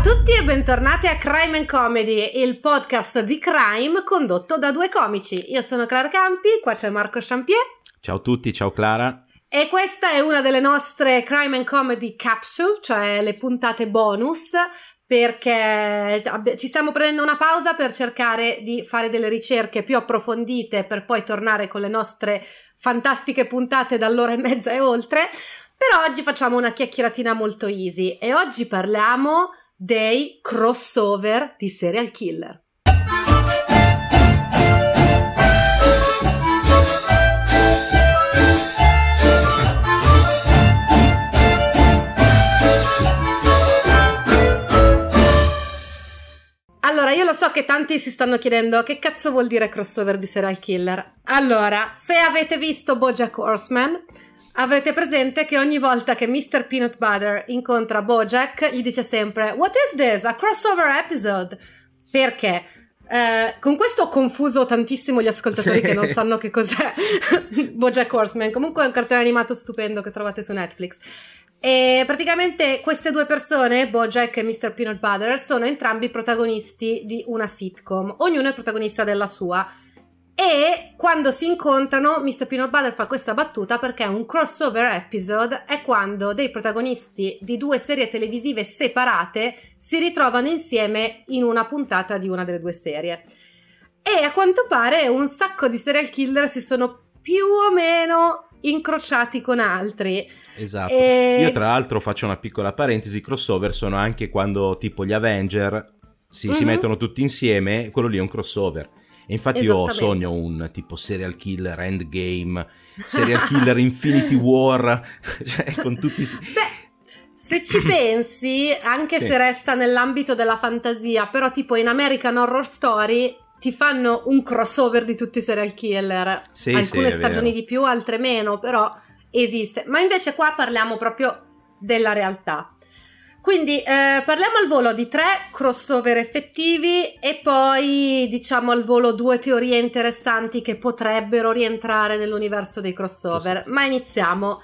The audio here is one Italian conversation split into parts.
a tutti e bentornati a Crime and Comedy, il podcast di crime condotto da due comici. Io sono Clara Campi, qua c'è Marco Champier. Ciao a tutti, ciao Clara. E questa è una delle nostre Crime and Comedy capsule, cioè le puntate bonus, perché ci stiamo prendendo una pausa per cercare di fare delle ricerche più approfondite per poi tornare con le nostre fantastiche puntate dall'ora e mezza e oltre. Però oggi facciamo una chiacchieratina molto easy e oggi parliamo dei crossover di serial killer. Allora, io lo so che tanti si stanno chiedendo che cazzo vuol dire crossover di serial killer. Allora, se avete visto Bojack Horseman, avrete presente che ogni volta che Mr. Peanut Butter incontra Bojack gli dice sempre What is this? A crossover episode? Perché? Eh, con questo ho confuso tantissimo gli ascoltatori sì. che non sanno che cos'è Bojack Horseman. Comunque è un cartone animato stupendo che trovate su Netflix. E praticamente queste due persone, Bojack e Mr. Peanut Butter, sono entrambi protagonisti di una sitcom. Ognuno è protagonista della sua. E quando si incontrano, Mr. Peanut Butter fa questa battuta perché un crossover episode è quando dei protagonisti di due serie televisive separate si ritrovano insieme in una puntata di una delle due serie. E a quanto pare un sacco di serial killer si sono più o meno incrociati con altri. Esatto. E... Io tra l'altro faccio una piccola parentesi, crossover sono anche quando tipo gli Avenger si, mm-hmm. si mettono tutti insieme, quello lì è un crossover. E infatti io sogno un tipo serial killer endgame, serial killer Infinity War, cioè con tutti... Beh, se ci pensi, anche sì. se resta nell'ambito della fantasia, però tipo in American Horror Story ti fanno un crossover di tutti i serial killer. Sì, Alcune sì, stagioni di più, altre meno, però esiste. Ma invece qua parliamo proprio della realtà. Quindi eh, parliamo al volo di tre crossover effettivi e poi diciamo al volo due teorie interessanti che potrebbero rientrare nell'universo dei crossover. Ma iniziamo.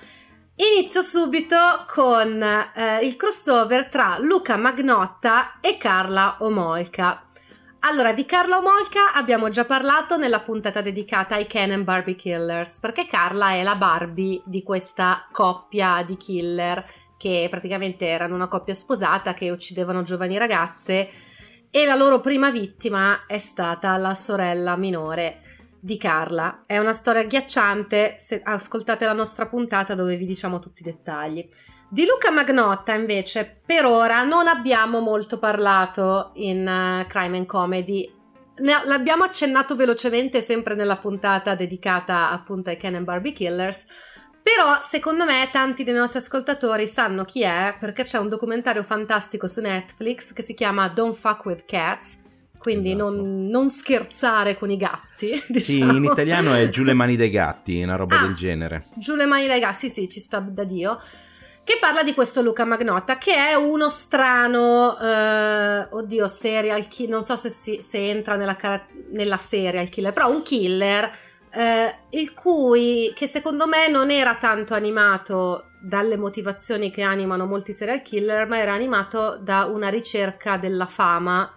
Inizio subito con eh, il crossover tra Luca Magnotta e Carla Omolka. Allora, di Carla Omolka abbiamo già parlato nella puntata dedicata ai Ken and Barbie Killers, perché Carla è la Barbie di questa coppia di killer che praticamente erano una coppia sposata che uccidevano giovani ragazze e la loro prima vittima è stata la sorella minore di Carla. È una storia agghiacciante, se ascoltate la nostra puntata dove vi diciamo tutti i dettagli. Di Luca Magnotta invece per ora non abbiamo molto parlato in uh, Crime and Comedy. Ne, l'abbiamo accennato velocemente sempre nella puntata dedicata appunto ai Ken and Barbie Killers però secondo me tanti dei nostri ascoltatori sanno chi è perché c'è un documentario fantastico su Netflix che si chiama Don't Fuck with Cats. Quindi esatto. non, non, scherzare con i gatti. Diciamo. Sì, in italiano è Giù le mani dei gatti, una roba ah, del genere. Giù le mani dei gatti, sì, sì, ci sta da Dio. Che parla di questo Luca Magnotta, che è uno strano, eh, oddio, serial killer, non so se, si, se entra nella, nella serial killer, però un killer eh, il cui, che secondo me non era tanto animato dalle motivazioni che animano molti serial killer, ma era animato da una ricerca della fama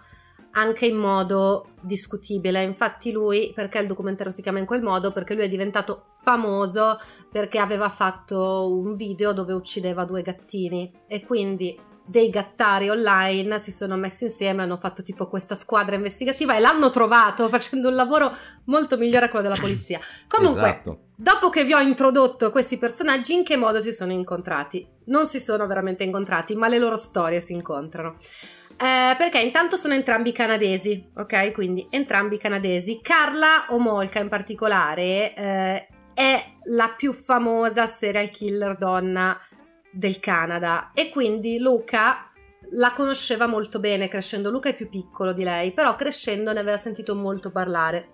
anche in modo discutibile. Infatti lui, perché il documentario si chiama in quel modo? Perché lui è diventato famoso perché aveva fatto un video dove uccideva due gattini e quindi dei gattari online si sono messi insieme, hanno fatto tipo questa squadra investigativa e l'hanno trovato facendo un lavoro molto migliore a quello della polizia. Comunque, esatto. dopo che vi ho introdotto questi personaggi, in che modo si sono incontrati? Non si sono veramente incontrati, ma le loro storie si incontrano. Eh, perché intanto sono entrambi canadesi, ok? Quindi entrambi canadesi. Carla Omolka in particolare eh, è la più famosa serial killer donna del Canada e quindi Luca la conosceva molto bene crescendo. Luca è più piccolo di lei, però crescendo ne aveva sentito molto parlare.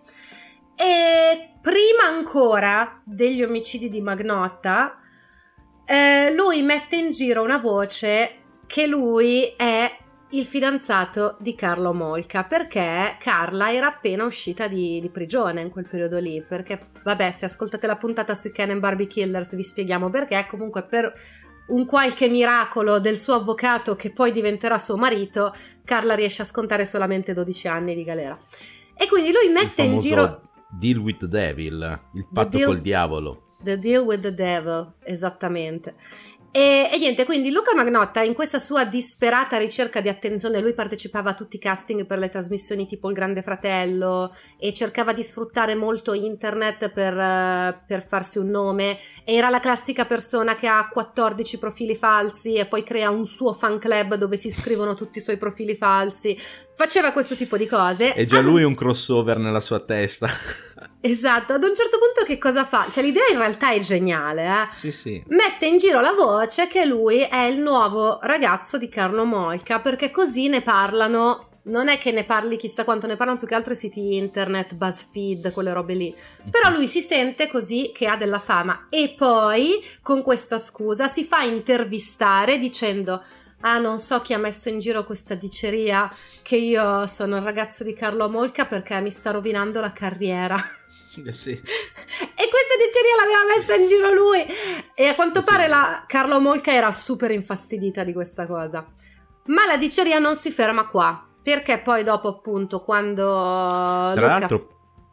E prima ancora degli omicidi di Magnotta, eh, lui mette in giro una voce che lui è il fidanzato di Carlo Molca perché Carla era appena uscita di, di, prigione in quel periodo lì perché vabbè se ascoltate la puntata sui Ken and Barbie Killers vi spieghiamo perché comunque per un qualche miracolo del suo avvocato che poi diventerà suo marito, Carla riesce a scontare solamente 12 anni di galera. E quindi lui mette in giro... Deal with the devil, il patto deal... col diavolo. The deal with the devil, esattamente. E, e, niente, quindi Luca Magnotta in questa sua disperata ricerca di attenzione, lui partecipava a tutti i casting per le trasmissioni tipo Il Grande Fratello e cercava di sfruttare molto internet per, per farsi un nome. Era la classica persona che ha 14 profili falsi e poi crea un suo fan club dove si scrivono tutti i suoi profili falsi. Faceva questo tipo di cose. E già Ad... lui un crossover nella sua testa. Esatto, ad un certo punto che cosa fa? Cioè l'idea in realtà è geniale, eh? Sì, sì. Mette in giro la voce che lui è il nuovo ragazzo di Carlo Moica, perché così ne parlano non è che ne parli chissà quanto, ne parlano più che altro i siti internet, BuzzFeed, quelle robe lì. Però lui si sente così che ha della fama e poi con questa scusa si fa intervistare dicendo ah non so chi ha messo in giro questa diceria che io sono il ragazzo di Carlo Molca perché mi sta rovinando la carriera. Eh sì. E questa diceria l'aveva messa in giro lui. E a quanto sì. pare la Carlo Molca era super infastidita di questa cosa. Ma la diceria non si ferma qua. Perché poi dopo appunto quando... Tra Luca... l'altro...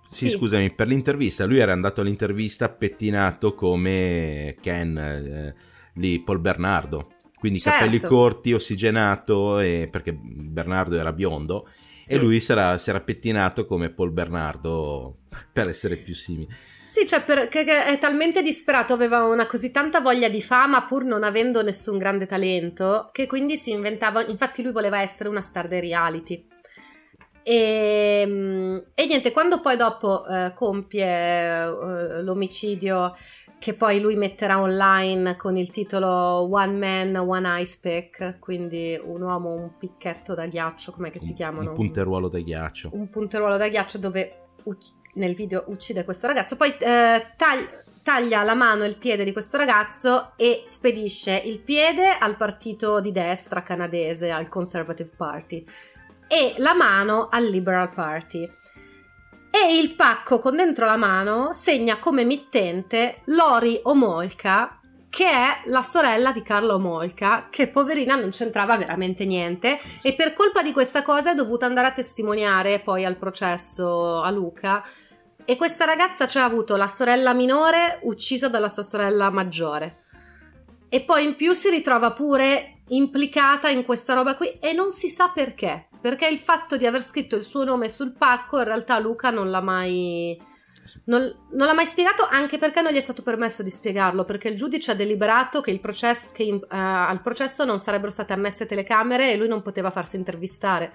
Sì, sì, scusami, per l'intervista, lui era andato all'intervista pettinato come Ken, eh, lì, Paul Bernardo quindi certo. capelli corti, ossigenato, e, perché Bernardo era biondo, sì. e lui sarà, si era pettinato come Paul Bernardo per essere più simile. Sì, cioè perché è talmente disperato, aveva una così tanta voglia di fama pur non avendo nessun grande talento, che quindi si inventava, infatti lui voleva essere una star dei reality. E, ehm, e niente, quando poi dopo eh, compie eh, l'omicidio che poi lui metterà online con il titolo One Man, One Ice Pick, quindi un uomo, un picchetto da ghiaccio, come si chiamano? Un punteruolo da ghiaccio. Un punteruolo da ghiaccio dove uc- nel video uccide questo ragazzo, poi eh, taglia taglia la mano e il piede di questo ragazzo e spedisce il piede al partito di destra canadese, al Conservative Party, e la mano al Liberal Party e il pacco con dentro la mano segna come mittente Lori Omolka che è la sorella di Carlo Omolka che poverina non c'entrava veramente niente. E per colpa di questa cosa è dovuta andare a testimoniare poi al processo a Luca. E questa ragazza cioè ha avuto la sorella minore uccisa dalla sua sorella maggiore. E poi in più si ritrova pure implicata in questa roba qui e non si sa perché perché il fatto di aver scritto il suo nome sul pacco in realtà Luca non l'ha mai non, non, l'ha mai spiegato anche perché non gli è stato permesso di spiegarlo perché il giudice ha deliberato che, processo, che uh, al processo non sarebbero state ammesse telecamere e lui non poteva farsi intervistare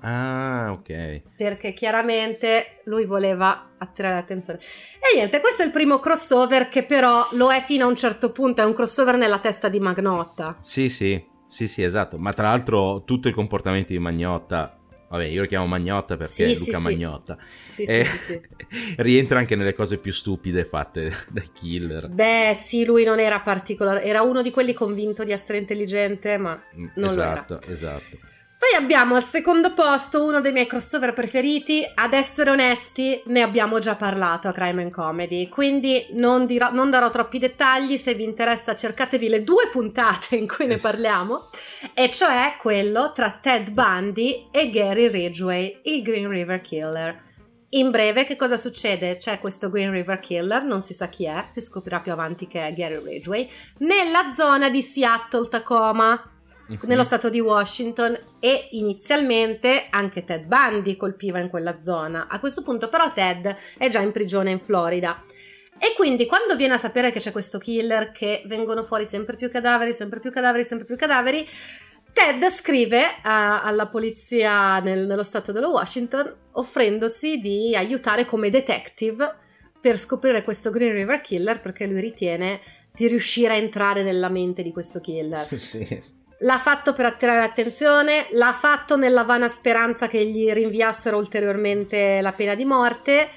Ah, ok. Perché chiaramente lui voleva attirare l'attenzione. E niente, questo è il primo crossover che però lo è fino a un certo punto, è un crossover nella testa di Magnotta. Sì, sì. Sì, sì, esatto. Ma tra l'altro tutto il comportamento di Magnotta vabbè io lo chiamo Magnotta perché sì, è Luca sì, Magnotta. Sì. Eh, sì, rientra anche nelle cose più stupide fatte dai killer. Beh sì lui non era particolare era uno di quelli convinto di essere intelligente ma mm, non esatto, lo era. esatto poi abbiamo al secondo posto uno dei miei crossover preferiti. Ad essere onesti, ne abbiamo già parlato a Crime and Comedy, quindi non, dirò, non darò troppi dettagli. Se vi interessa, cercatevi le due puntate in cui ne parliamo, e cioè quello tra Ted Bundy e Gary Ridgway, il Green River Killer. In breve, che cosa succede? C'è questo Green River Killer, non si sa chi è, si scoprirà più avanti che è Gary Ridgway, nella zona di Seattle, Tacoma uh-huh. nello stato di Washington e inizialmente anche Ted Bundy colpiva in quella zona. A questo punto però Ted è già in prigione in Florida. E quindi quando viene a sapere che c'è questo killer, che vengono fuori sempre più cadaveri, sempre più cadaveri, sempre più cadaveri, Ted scrive uh, alla polizia nel, nello stato dello Washington offrendosi di aiutare come detective per scoprire questo Green River Killer perché lui ritiene di riuscire a entrare nella mente di questo killer. Sì. L'ha fatto per attirare l'attenzione, l'ha fatto nella vana speranza che gli rinviassero ulteriormente la pena di morte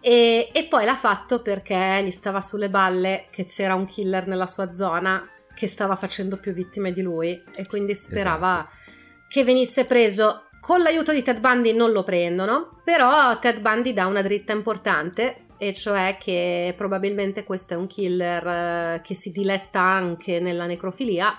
e, e, poi l'ha fatto perché gli stava sulle balle che c'era un killer nella sua zona che stava facendo più vittime di lui e quindi sperava esatto. che venisse preso. Con l'aiuto di Ted Bundy non lo prendono, però Ted Bundy dà una dritta importante e cioè che probabilmente questo è un killer eh, che si diletta anche nella necrofilia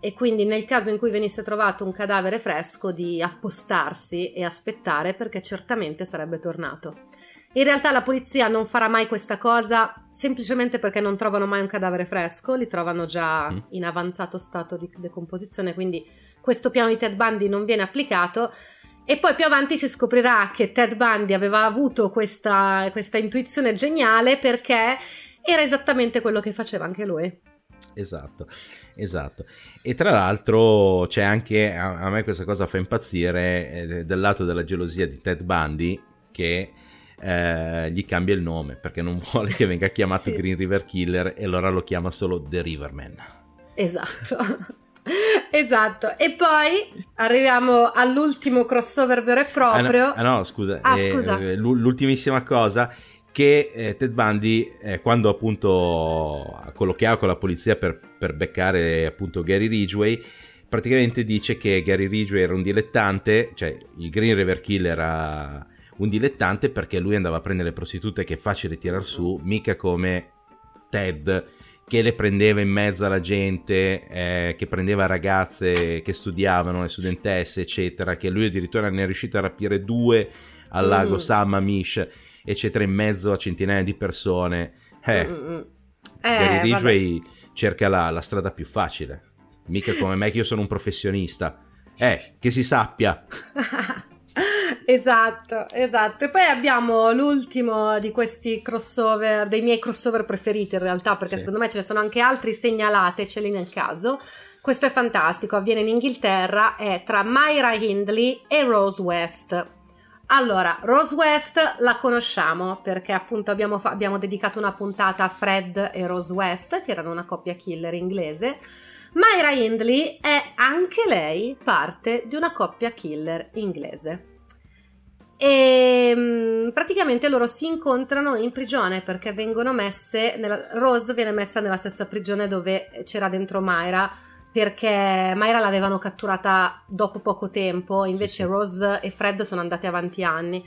e quindi nel caso in cui venisse trovato un cadavere fresco di appostarsi e aspettare perché certamente sarebbe tornato. In realtà la polizia non farà mai questa cosa semplicemente perché non trovano mai un cadavere fresco, li trovano già mm. in avanzato stato di decomposizione, quindi questo piano di Ted Bundy non viene applicato. E poi più avanti si scoprirà che Ted Bundy aveva avuto questa, questa intuizione geniale perché era esattamente quello che faceva anche lui. Esatto, esatto. E tra l'altro c'è anche, a, a me questa cosa fa impazzire, eh, del lato della gelosia di Ted Bundy, che eh, gli cambia il nome perché non vuole che venga chiamato sì. Green River Killer e allora lo chiama solo The Riverman. Esatto. esatto, e poi arriviamo all'ultimo crossover vero e proprio. Ah no, ah, no scusa, ah, eh, scusa. l'ultimissima cosa che eh, Ted Bundy eh, quando appunto colloquiava con la polizia per, per beccare appunto Gary Ridgway praticamente dice che Gary Ridgway era un dilettante cioè il Green River Killer era un dilettante perché lui andava a prendere le prostitute che è facile tirar su, mica come Ted che le prendeva in mezzo alla gente, eh, che prendeva ragazze che studiavano, le studentesse, eccetera, che lui addirittura ne è riuscito a rapire due al lago mm. Samamish, eccetera, in mezzo a centinaia di persone. Eh, mm, mm, mm. Gary Ridgway cerca la, la strada più facile, mica come me che io sono un professionista. Eh, che si sappia. Esatto, esatto. E poi abbiamo l'ultimo di questi crossover, dei miei crossover preferiti in realtà, perché sì. secondo me ce ne sono anche altri segnalateceli nel caso. Questo è fantastico, avviene in Inghilterra, è tra Myra Hindley e Rose West. Allora, Rose West la conosciamo perché appunto abbiamo, fa- abbiamo dedicato una puntata a Fred e Rose West, che erano una coppia killer inglese. Myra Hindley è anche lei parte di una coppia killer inglese. E mm, praticamente loro si incontrano in prigione perché vengono messe. Nella, Rose viene messa nella stessa prigione dove c'era dentro Myra perché Myra l'avevano catturata dopo poco tempo, invece. Rose e Fred sono andati avanti anni.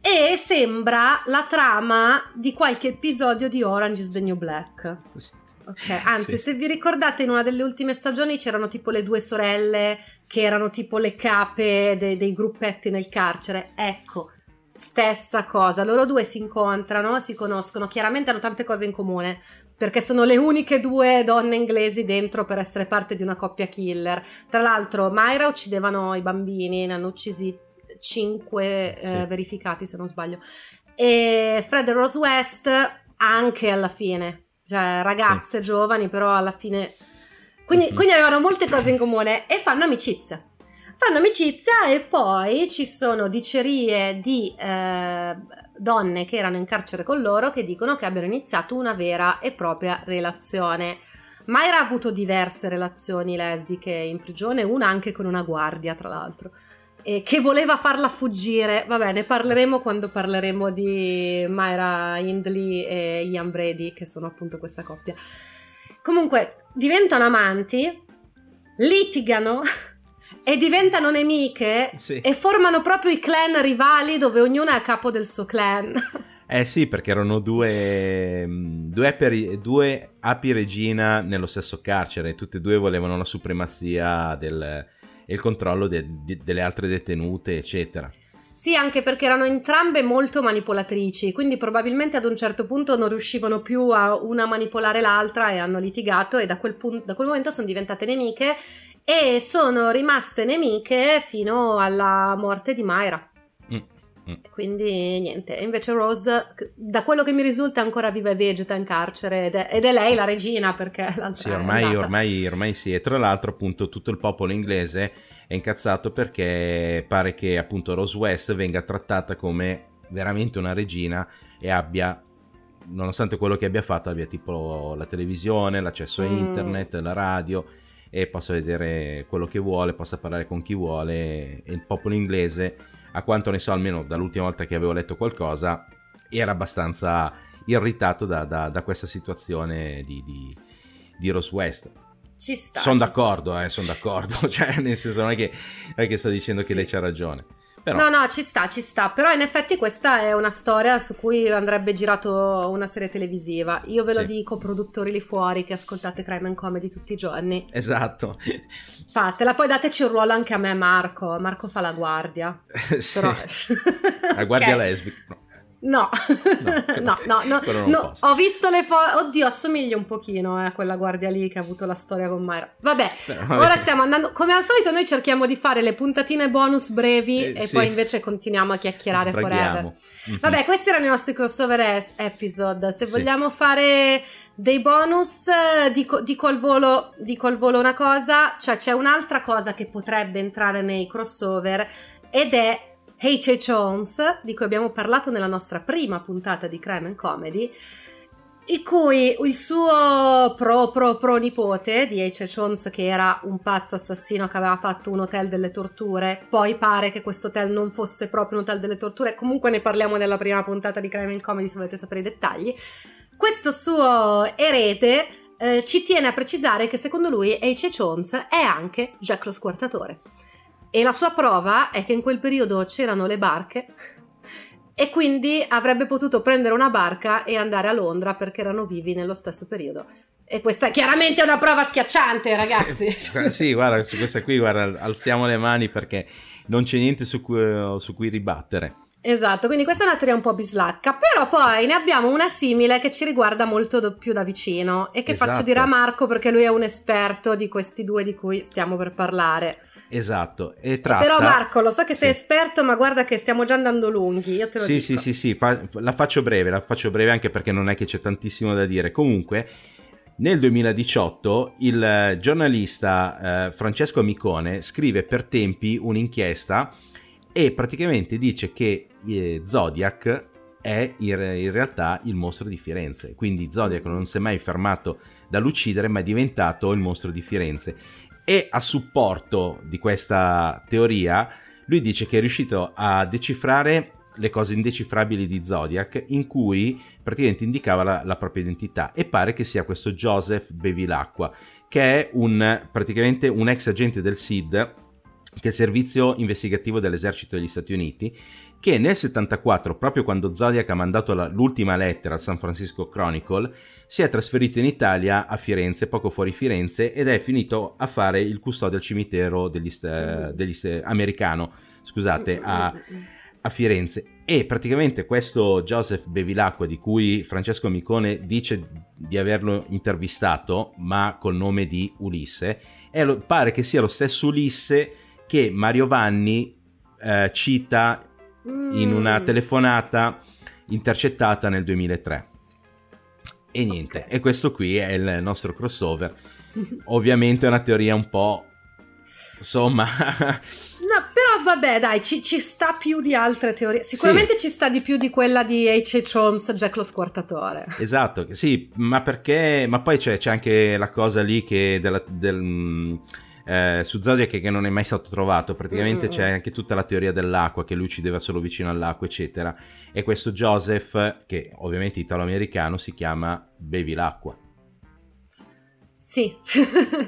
E sembra la trama di qualche episodio di Orange is the New Black. Sì. Ok, anzi, sì. se vi ricordate, in una delle ultime stagioni c'erano tipo le due sorelle che erano tipo le cape de- dei gruppetti nel carcere. Ecco, stessa cosa. Loro due si incontrano, si conoscono, chiaramente hanno tante cose in comune. Perché sono le uniche due donne inglesi dentro per essere parte di una coppia killer. Tra l'altro, Myra uccidevano i bambini, ne hanno uccisi cinque sì. eh, verificati se non sbaglio. E Fred e Rose West anche alla fine cioè ragazze sì. giovani, però alla fine... Quindi, mm-hmm. quindi avevano molte cose in comune e fanno amicizia. Fanno amicizia e poi ci sono dicerie di eh, donne che erano in carcere con loro che dicono che abbiano iniziato una vera e propria relazione. Mayra ha avuto diverse relazioni lesbiche in prigione, una anche con una guardia, tra l'altro e che voleva farla fuggire. Vabbè, ne parleremo quando parleremo di Myra Hindley e Ian Brady, che sono appunto questa coppia. Comunque, diventano amanti, litigano e diventano nemiche sì. e formano proprio i clan rivali dove ognuno è a capo del suo clan. Eh sì, perché erano due, due, api, due api regina nello stesso carcere, tutte e due volevano la supremazia del, e il controllo de- de- delle altre detenute, eccetera. Sì, anche perché erano entrambe molto manipolatrici, quindi probabilmente ad un certo punto non riuscivano più a una manipolare l'altra e hanno litigato e da quel, punto, da quel momento sono diventate nemiche e sono rimaste nemiche fino alla morte di Myra. Mm. Quindi niente, invece Rose, da quello che mi risulta, è ancora viva e vegeta in carcere ed è, ed è lei la regina perché l'altra sì, ormai, ormai, ormai sì. E tra l'altro, appunto, tutto il popolo inglese è incazzato perché pare che appunto Rose West venga trattata come veramente una regina e abbia nonostante quello che abbia fatto, abbia tipo la televisione, l'accesso a mm. internet, la radio e possa vedere quello che vuole, possa parlare con chi vuole e il popolo inglese a quanto ne so, almeno dall'ultima volta che avevo letto qualcosa, era abbastanza irritato da, da, da questa situazione di, di, di Rose West. Ci sta. Sono d'accordo, eh, sono d'accordo. cioè, nel senso, non è che, non è che sto dicendo sì. che lei c'ha ragione. Però... No, no, ci sta, ci sta. Però in effetti questa è una storia su cui andrebbe girato una serie televisiva. Io ve lo sì. dico, produttori lì fuori che ascoltate Crime and Comedy tutti i giorni. Esatto. Fatela, poi dateci un ruolo anche a me, Marco. Marco fa la guardia. sì. Però... la guardia okay. lesbica. No, no, no, no, no, ho visto le foto. Oddio, assomiglia un pochino eh, a quella guardia lì che ha avuto la storia con Mayra. Vabbè, Beh, ora stiamo andando. Come al solito, noi cerchiamo di fare le puntatine bonus brevi eh, e sì. poi invece continuiamo a chiacchierare forever. Mm-hmm. Vabbè, questi erano i nostri crossover episode. Se sì. vogliamo fare dei bonus, dico, dico, al volo, dico al volo una cosa: cioè c'è un'altra cosa che potrebbe entrare nei crossover ed è H.H. Holmes, di cui abbiamo parlato nella nostra prima puntata di Crime and Comedy, in cui il suo pro pro pro di H.H. Holmes, che era un pazzo assassino che aveva fatto un hotel delle torture, poi pare che questo hotel non fosse proprio un hotel delle torture, comunque ne parliamo nella prima puntata di Crime and Comedy se volete sapere i dettagli. Questo suo erede eh, ci tiene a precisare che secondo lui H.H. Holmes è anche Jack lo squartatore. E la sua prova è che in quel periodo c'erano le barche e quindi avrebbe potuto prendere una barca e andare a Londra perché erano vivi nello stesso periodo. E questa è chiaramente una prova schiacciante, ragazzi. sì, guarda, su questa qui, guarda, alziamo le mani perché non c'è niente su cui, su cui ribattere. Esatto, quindi questa è una teoria un po' bislacca, però poi ne abbiamo una simile che ci riguarda molto do- più da vicino e che esatto. faccio dire a Marco perché lui è un esperto di questi due di cui stiamo per parlare. Esatto, e tratta... Però Marco, lo so che sei sì. esperto, ma guarda che stiamo già andando lunghi, io te lo sì, dico. Sì, sì, sì, fa- la faccio breve, la faccio breve anche perché non è che c'è tantissimo da dire. Comunque, nel 2018 il giornalista eh, Francesco Amicone scrive per tempi un'inchiesta e praticamente dice che eh, Zodiac è in, in realtà il mostro di Firenze. Quindi Zodiac non si è mai fermato dall'uccidere, ma è diventato il mostro di Firenze e a supporto di questa teoria, lui dice che è riuscito a decifrare le cose indecifrabili di Zodiac in cui praticamente indicava la, la propria identità. E pare che sia questo Joseph Bevilacqua che è un, praticamente un ex agente del SID che è il servizio investigativo dell'esercito degli Stati Uniti che nel 74, proprio quando Zodiac ha mandato la, l'ultima lettera al San Francisco Chronicle, si è trasferito in Italia a Firenze, poco fuori Firenze, ed è finito a fare il custode al cimitero degli, degli, americano, scusate, a, a Firenze. E praticamente questo Joseph Bevilacqua, di cui Francesco Micone dice di averlo intervistato, ma col nome di Ulisse, lo, pare che sia lo stesso Ulisse che Mario Vanni eh, cita in una mm. telefonata intercettata nel 2003. E niente, okay. e questo qui è il nostro crossover. Ovviamente è una teoria un po'... insomma... No, però vabbè, dai, ci, ci, sta più di altre teorie. Sicuramente sì. ci sta di più di quella di H.H. Holmes, Jack lo squartatore. Esatto, sì, ma perché... Ma poi c'è, c'è anche la cosa lì che della, del eh, su Zodiac che non è mai stato trovato. Praticamente mm. c'è anche tutta la teoria dell'acqua, che lui uccideva solo vicino all'acqua, eccetera. E questo Joseph, che ovviamente italo-americano, si chiama Bevi l'acqua. Sì,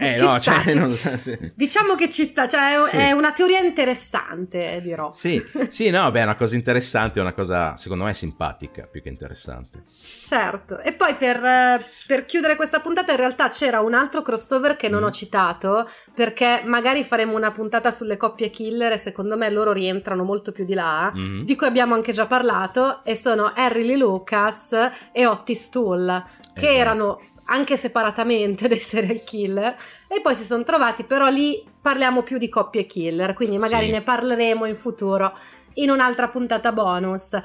eh, no, sta, cioè, non... sì. diciamo che ci sta, cioè è, sì. è, una teoria interessante, dirò. Sì, sì, no, beh, è una cosa interessante, è una cosa secondo me simpatica più che interessante. Certo, e poi per, per chiudere questa puntata in realtà c'era un altro crossover che non mm. ho citato perché magari faremo una puntata sulle coppie killer e secondo me loro rientrano molto più di là, mm. di cui abbiamo anche già parlato e sono Harry Lee Lucas e Otis Toole che esatto. erano anche separatamente dei serial killer e poi si sono trovati però lì parliamo più di coppie killer quindi magari sì. ne parleremo in futuro in un'altra puntata bonus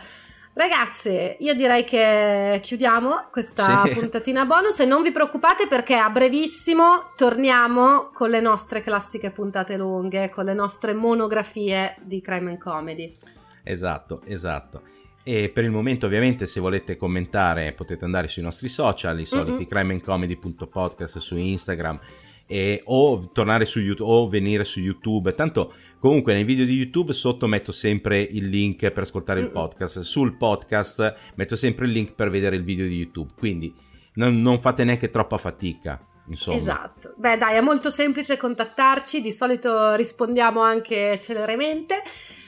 Ragazze, io direi che chiudiamo questa sì. puntatina bonus e non vi preoccupate perché a brevissimo torniamo con le nostre classiche puntate lunghe, con le nostre monografie di crime and comedy. Esatto, esatto. E per il momento, ovviamente, se volete commentare, potete andare sui nostri social, i soliti mm-hmm. crimeandcomedy.podcast su Instagram. E, o tornare su YouTube o venire su YouTube. Tanto comunque nei video di YouTube sotto metto sempre il link per ascoltare mm-hmm. il podcast. Sul podcast metto sempre il link per vedere il video di YouTube. Quindi non, non fate neanche troppa fatica. Insomma. Esatto. Beh, dai, è molto semplice contattarci, di solito rispondiamo anche celermente.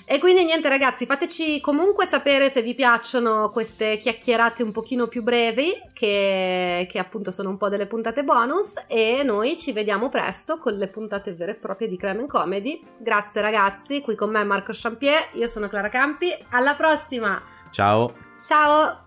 E quindi niente ragazzi, fateci comunque sapere se vi piacciono queste chiacchierate un pochino più brevi, che, che, appunto sono un po' delle puntate bonus, e noi ci vediamo presto con le puntate vere e proprie di Creme Comedy. Grazie ragazzi, qui con me Marco Champier, io sono Clara Campi, alla prossima! Ciao! Ciao!